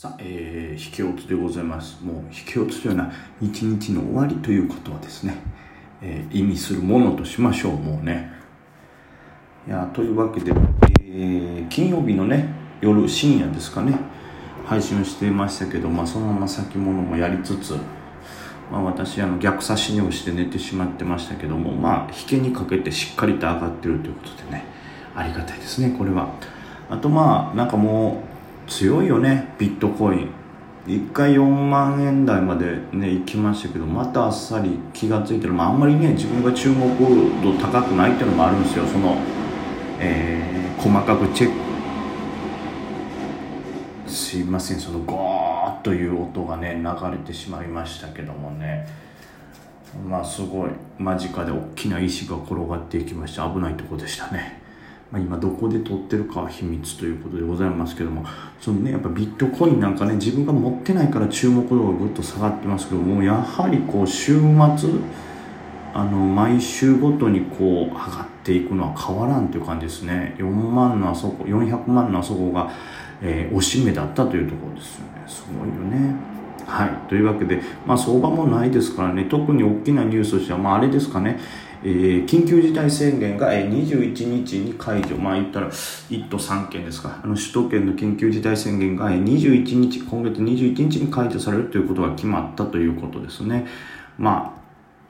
さあ、えー、引け落ちでございます。もう引け落ちというのは一日の終わりということはですね、えー、意味するものとしましょう、もうね。いや、というわけで、えー、金曜日のね、夜深夜ですかね、配信をしていましたけど、まあそのまま先物もやりつつ、まあ私、あの逆差し寝をして寝てしまってましたけども、まあ引けにかけてしっかりと上がってるということでね、ありがたいですね、これは。あとまあ、なんかもう、強いよねビットコイン。1回4万円台までね行きましたけどまたあっさり気が付いてる、まあ、あんまりね自分が注目度高くないっていうのもあるんですよ。その、えー、細かくチェック。すいませんそのゴーッという音がね流れてしまいましたけどもね。まあすごい間近で大きな石が転がっていきました危ないとこでしたね。まあ、今どこで撮ってるかは秘密ということでございますけどもそのねやっぱビットコインなんかね自分が持ってないから注目度がぐっと下がってますけどもやはりこう週末あの毎週ごとにこう上がっていくのは変わらんという感じですね。4万のあそこ400万のあそこが、えー、おしめだったというところですよね。すごいよね。はい。というわけで、まあ、相場もないですからね、特に大きなニュースとしては、まあ、あれですかね、えー、緊急事態宣言が21日に解除、まあ言ったら1都3県ですか、あの首都圏の緊急事態宣言が21日、今月21日に解除されるということが決まったということですね。ま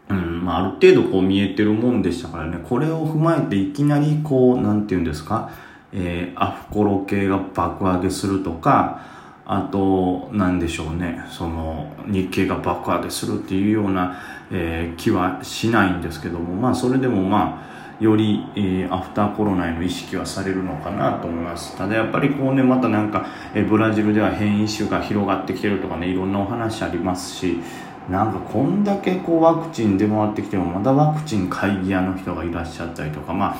あ、うんまあ、ある程度こう見えてるもんでしたからね、これを踏まえていきなりこう、なんていうんですか、えー、アフコロ系が爆上げするとか、あと、なんでしょうね、その、日経が爆上げするっていうような、えー、気はしないんですけども、まあ、それでもまあ、より、えー、アフターコロナへの意識はされるのかなと思います。ただやっぱりこうね、またなんか、えー、ブラジルでは変異種が広がってきてるとかね、いろんなお話ありますし、なんかこんだけこうワクチン出回ってきてもまだワクチン会議屋の人がいらっしゃったりとか、まあ、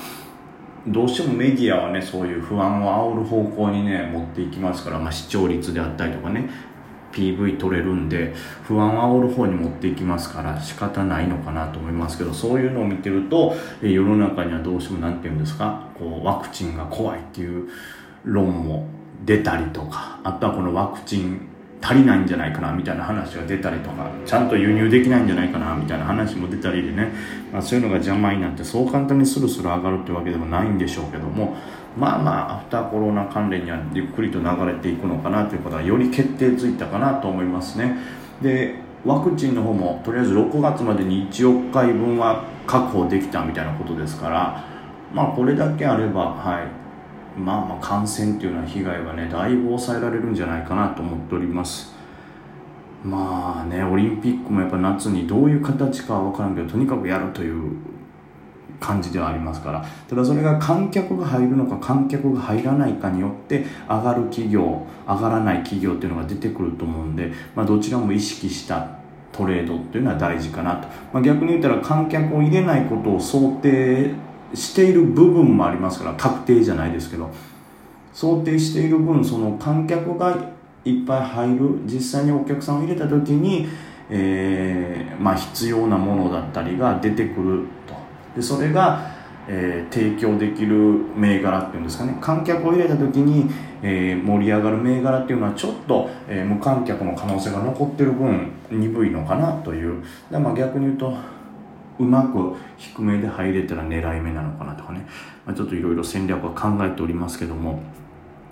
どうしてもメディアはねそういう不安を煽る方向にね持っていきますから、まあ、視聴率であったりとかね PV 撮れるんで不安を煽る方に持っていきますから仕方ないのかなと思いますけどそういうのを見てると世の中にはどうしても何て言うんですかこうワクチンが怖いっていう論も出たりとかあとはこのワクチン足りないんじゃないかなみたいな話が出たりとかちゃんと輸入できないんじゃないかなみたいな話も出たりでね、まあ、そういうのが邪魔になってそう簡単にスルスル上がるってわけでもないんでしょうけどもまあまあアフターコロナ関連にはゆっくりと流れていくのかなということはより決定ついたかなと思いますね。でワクチンの方もとりあえず6月までに1億回分は確保できたみたいなことですからまあこれだけあればはい。まあまあ感染っていうのは被害はねだいぶ抑えられるんじゃないかなと思っております。まあねオリンピックもやっぱ夏にどういう形かは分からんけどとにかくやるという感じではありますから。ただそれが観客が入るのか観客が入らないかによって上がる企業上がらない企業っていうのが出てくると思うんで、まあ、どちらも意識したトレードっていうのは大事かなと、まあ、逆に言ったら観客を入れないことを想定している部分もありますから確定じゃないですけど想定している分その観客がいっぱい入る実際にお客さんを入れた時に、えーまあ、必要なものだったりが出てくると。でそれが、えー、提供できる銘柄っていうんですかね。観客を入れた時に、えー、盛り上がる銘柄っていうのはちょっと、えー、無観客の可能性が残ってる分鈍いのかなという。で、まあ、逆に言うとうまく低めで入れたら狙い目なのかなとかね、まあ、ちょっといろいろ戦略は考えておりますけども。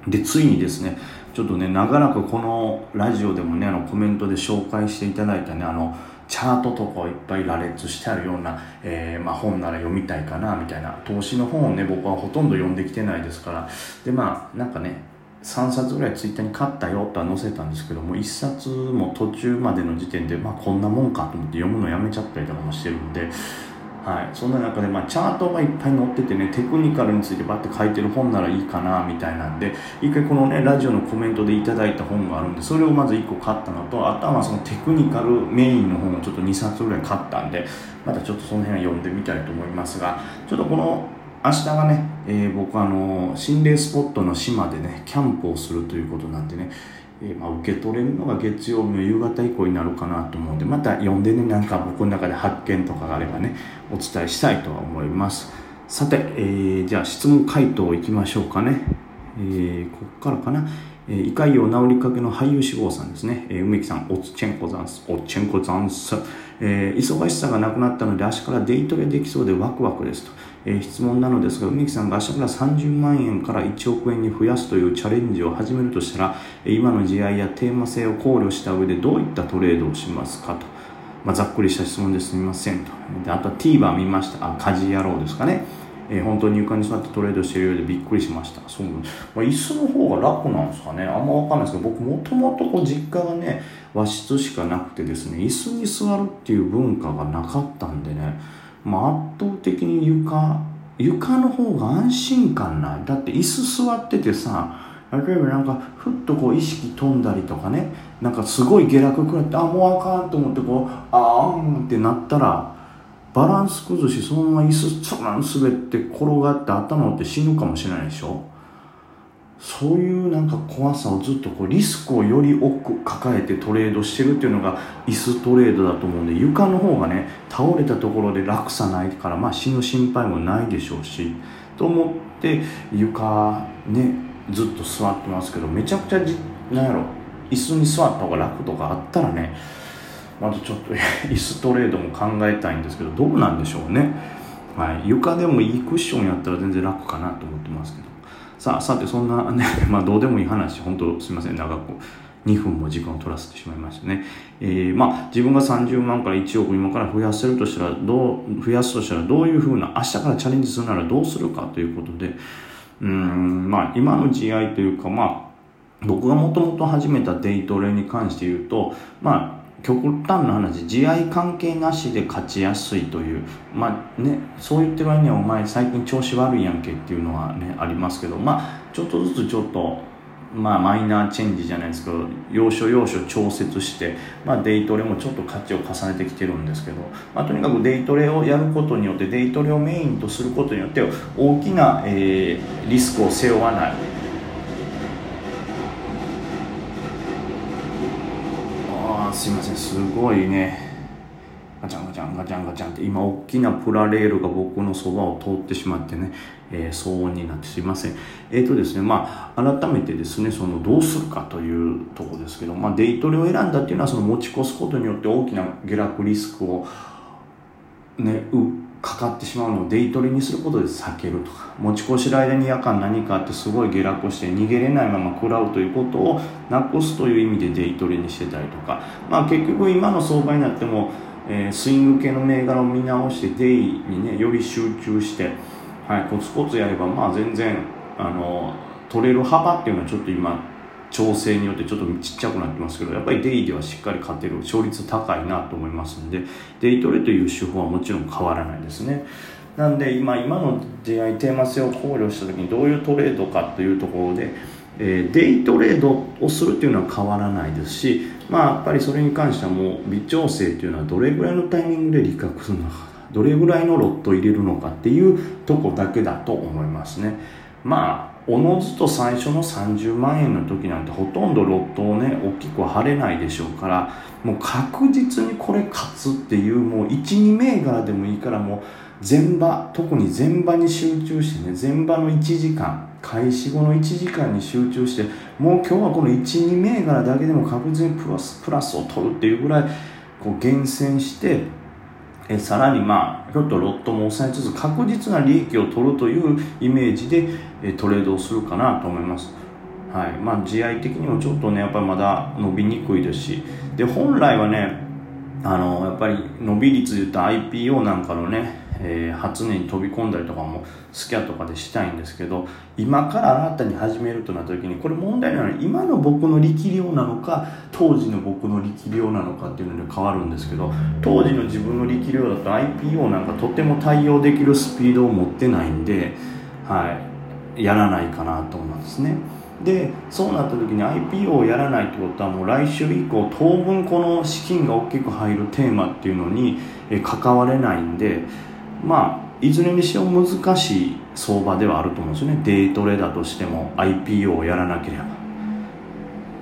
でついにですねちょっとね長らくこのラジオでもねあのコメントで紹介していただいたねあのチャートとかをいっぱい羅列してあるような、えー、まあ、本なら読みたいかなみたいな。投資の本をね僕はほとんど読んできてないですから。でまあなんかね3冊ぐらいツイッターに買ったよとは載せたんですけども1冊も途中までの時点でまあこんなもんかと思って読むのやめちゃったりとかもしてるんで、はい、そんな中でまあチャートがいっぱい載っててねテクニカルについてバッて書いてる本ならいいかなみたいなんで一回このねラジオのコメントでいただいた本があるんでそれをまず1個買ったのとあとはそのテクニカルメインの本をちょっと2冊ぐらい買ったんでまたちょっとその辺は読んでみたいと思いますがちょっとこの明日がね、えー、僕あの心霊スポットの島でねキャンプをするということなんでね、えー、まあ、受け取れるのが月曜日の夕方以降になるかなと思うんでまた呼んでねなんか僕の中で発見とかがあればねお伝えしたいとは思います。さて、えー、じゃあ質問回答いきましょうかね、えこっからかな。えー、胃潰瘍治りかけの俳優志望さんですね、えー、梅木さん、オツチェンコザンス、オッチェンコザンス、えー、忙しさがなくなったので、足からデイトレできそうでワクワクですと。えー、質問なのですが、梅木さんが足から30万円から1億円に増やすというチャレンジを始めるとしたら、今の試合やテーマ性を考慮した上でどういったトレードをしますかと。まあ、ざっくりした質問ですみませんと。であとは TVer 見ました。あ、家事野郎ですかね。えー、本当に床に座ってトレードしているようでびっくりしました。そう、まあ、椅子の方が楽なんですかね。あんまわかんないですけど、僕もともとこう実家がね、和室しかなくてですね、椅子に座るっていう文化がなかったんでね、まあ、圧倒的に床、床の方が安心感ない。だって椅子座っててさ、例えばなんかふっとこう意識飛んだりとかねなんかすごい下落くらってあもうあかんと思ってこうあーんってなったらバランス崩しそのまま椅子ちょん滑って転がって頭打って死ぬかもしれないでしょ？そういうなんか怖さをずっとこうリスクをより多く抱えてトレードしてるっていうのが椅子トレードだと思うんで床の方がね倒れたところで落差ないからまあ死ぬ心配もないでしょうしと思って床ねずっと座ってますけどめちゃくちゃじなんやろ椅子に座った方が楽とかあったらねまたちょっと 椅子トレードも考えたいんですけどどうなんでしょうね、はい、床でもいいクッションやったら全然楽かなと思ってますけど。さあさてそんなね まあどうでもいい話。本当すいません。長く2分も時間を取らせてしまいましたね。えー、まあ、自分が30万から1億今から増やせるとしたら、どう、増やすとしたらどういうふうな、明日からチャレンジするならどうするかということで、うん、まあ、今の試合というか、まあ、僕がもともと始めたデイトレに関して言うと、まあ、極端な話試合関係なしで勝ちやすいというまあねそう言ってる割にお前最近調子悪いやんけっていうのはねありますけどまあちょっとずつちょっとまあマイナーチェンジじゃないですけど要所要所調節して、まあ、デイトレもちょっと価値を重ねてきてるんですけど、まあ、とにかくデイトレをやることによってデイトレをメインとすることによって大きな、えー、リスクを背負わない。すいません。すごいね。ガチャンガチャンガチャンガチャンって今大きなプラレールが僕のそばを通ってしまってね、えー、騒音になってすいません。えっ、ー、とですねまあ改めてですねそのどうするかというとこですけど、まあ、デイトレを選んだっていうのはその持ち越すことによって大きな下落リスクをねうかかってしまうのをデイトレにすることで避けるとか持ち越しの間に夜間何かあってすごい下落して逃げれないまま食らうということをなくすという意味でデイトレにしてたりとか、まあ、結局今の相場になっても、えー、スイング系の銘柄を見直してデイにねより集中して、はい、コツコツやればまあ全然あの取れる幅っていうのはちょっと今調整によってちょっとちっちゃくなってますけどやっぱりデイではしっかり勝てる勝率高いなと思いますんでデイトレという手法はもちろん変わらないですね。なんで今今の出会いテーマ性を考慮した時にどういうトレードかというところで、えー、デイトレードをするっていうのは変わらないですしまあやっぱりそれに関してはもう微調整っていうのはどれぐらいのタイミングで利確するのかどれぐらいのロットを入れるのかっていうとこだけだと思いますね。まあおのずと最初の30万円の時なんてほとんどロットをね大きく張れないでしょうからもう確実にこれ勝つっていうもう12銘柄でもいいからもう前場特に前場に集中してね前場の1時間開始後の1時間に集中してもう今日はこの12銘柄だけでも確実にプラスプラスを取るっていうぐらいこう厳選してえさらにまあちょっとロットも抑えつつ確実な利益を取るというイメージで、えトレードをするかなと思います。はいまあ、試合的にもちょっとねやっぱりまだ伸びにくいですしで本来はねあのやっぱり伸び率で言った IPO なんかのねえー、初音に飛び込んだりとかもスキャとかでしたいんですけど今から新たに始めるとなった時にこれ問題なのは今の僕の力量なのか当時の僕の力量なのかっていうので変わるんですけど当時の自分の力量だと IPO なんかとても対応できるスピードを持ってないんで、はい、やらないかなと思うんですね。でそうなった時に IPO をやらないってことはもう来週以降当分この資金が大きく入るテーマっていうのに関われないんでまあいずれにしろ難しい相場ではあると思うんですよね。デイトレだとしても IPO をやらなければ。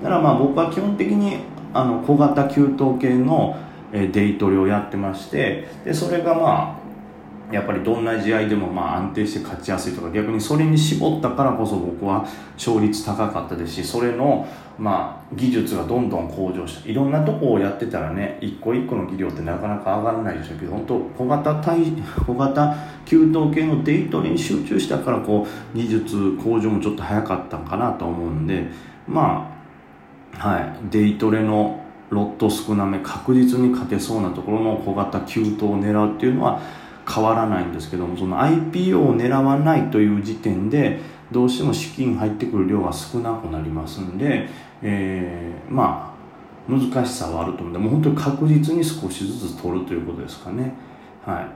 だからまあ僕は基本的にあの小型給湯系のデイトレをやってましてでそれがまあやっぱりどんな試合でもまあ安定して勝ちやすいとか逆にそれに絞ったからこそ僕は勝率高かったですしそれのまあ技術がどんどん向上した。いろんなとこをやってたらね一個一個の技量ってなかなか上がらないでしょうけど本当小型体 小型給湯系のデイトレに集中したからこう技術向上もちょっと早かったんかなと思うんでまあはいデイトレのロット少なめ確実に勝てそうなところの小型給湯を狙うっていうのは変わらないんですけどもその IPO を狙わないという時点でどうしても資金入ってくる量が少なくなりますんで、えー、まあ難しさはあると思うんでもう本当に確実に少しずつ取るということですかね。はい。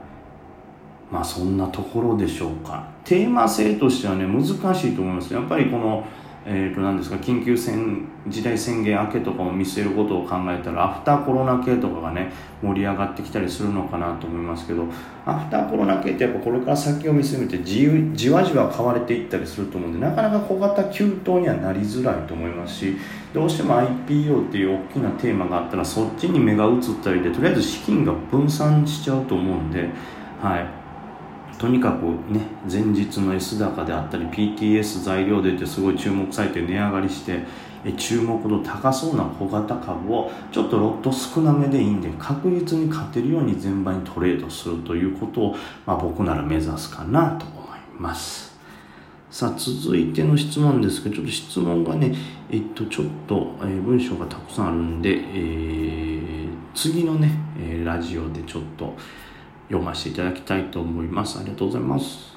まあそんなところでしょうか。テーマ性としてはね難しいと思います。やっぱりこのえー、と何ですか緊急宣時代宣言明けとかも見据えることを考えたらアフターコロナ系とかがね盛り上がってきたりするのかなと思いますけどアフターコロナ系ってやっぱこれから先を見据えてじじわじわ変われていったりすると思うんでなかなか小型急騰にはなりづらいと思いますしどうしても IPO っていう大きなテーマがあったらそっちに目が移ったりでとりあえず資金が分散しちゃうと思うんではい。とにかくね前日の S 高であったり PTS 材料でってすごい注目されて値上がりして注目度高そうな小型株をちょっとロット少なめでいいんで確実に勝てるように全場にトレードするということを、まあ、僕なら目指すかなと思います。さあ続いての質問ですけどちょっと質問がねえっとちょっと、え、文章がたくさんあるんで、えー、次のね、え、ラジオでちょっと読ませていただきたいと思います。ありがとうございます。